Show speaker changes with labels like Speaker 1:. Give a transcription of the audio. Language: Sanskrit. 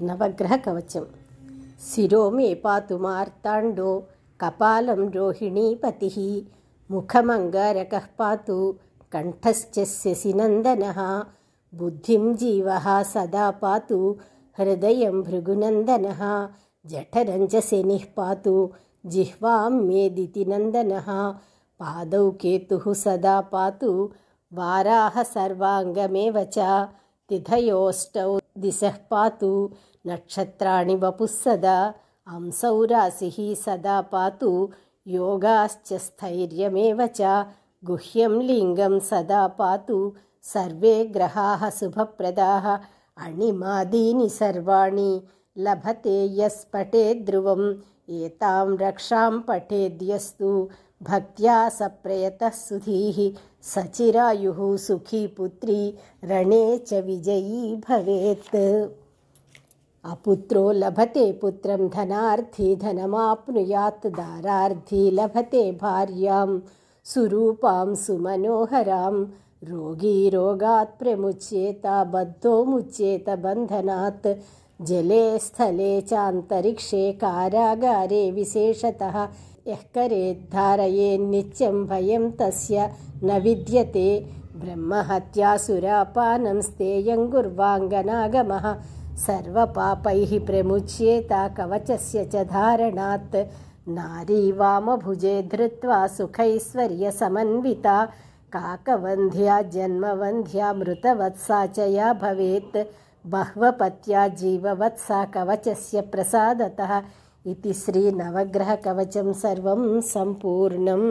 Speaker 1: नवग्रहकवचं शिरो मे पातु मार्ताण्डो कपालं रोहिणीपतिः मुखमङ्गारकः पातु कण्ठश्चस्य नन्दनः बुद्धिं जीवः सदा पातु हृदयं भृगुनन्दनः। जठरञ्जसेनिः पातु जिह्वां मेदितिनन्दनः पादौ केतुः सदा पातु वाराः सर्वाङ्गमेव च तिथयोष्टौ दिशः पातु नक्षत्राणि वपुः सदा अंसौ राशिः सदा पातु योगाश्च स्थैर्यमेव च गुह्यं लिङ्गं सदा पातु सर्वे ग्रहाः शुभप्रदाः अणिमादीनि सर्वाणि लभते यस्पटे ध्रुवम् एतां रक्षां पठेद्यस्तु भक्त्या सप्रयतः सुधीः सचिरायुः सुखी पुत्री रणे च विजयी भवेत्। अपुत्रो लभते पुत्रं धनार्थी धनमाप्नुयात् दारार्थी लभते भार्यां सुरूपां सुमनोहरां रोगी रोगात् प्रमुच्येत बद्धो मुच्येत बन्धनात् जले स्थले चान्तरिक्षे कारागारे विशेषतः यः करेद्धारयेन्नित्यं भयं तस्य न विद्यते। ब्रह्महत्यासुरापानं स्तेयङ्गुर्वाङ्गनागमः सर्वपापैः प्रमुच्येत कवचस्य च धारणात्। नारी वामभुजे धृत्वा सुखैश्वर्यसमन्विता काकवन्ध्या जन्मवन्ध्या मृतवत्सा च या भवेत् बह्वपत्या जीववत्सा कवचस्य प्रसादतः इति श्रीनवग्रहकवचं सर्वं सम्पूर्णम्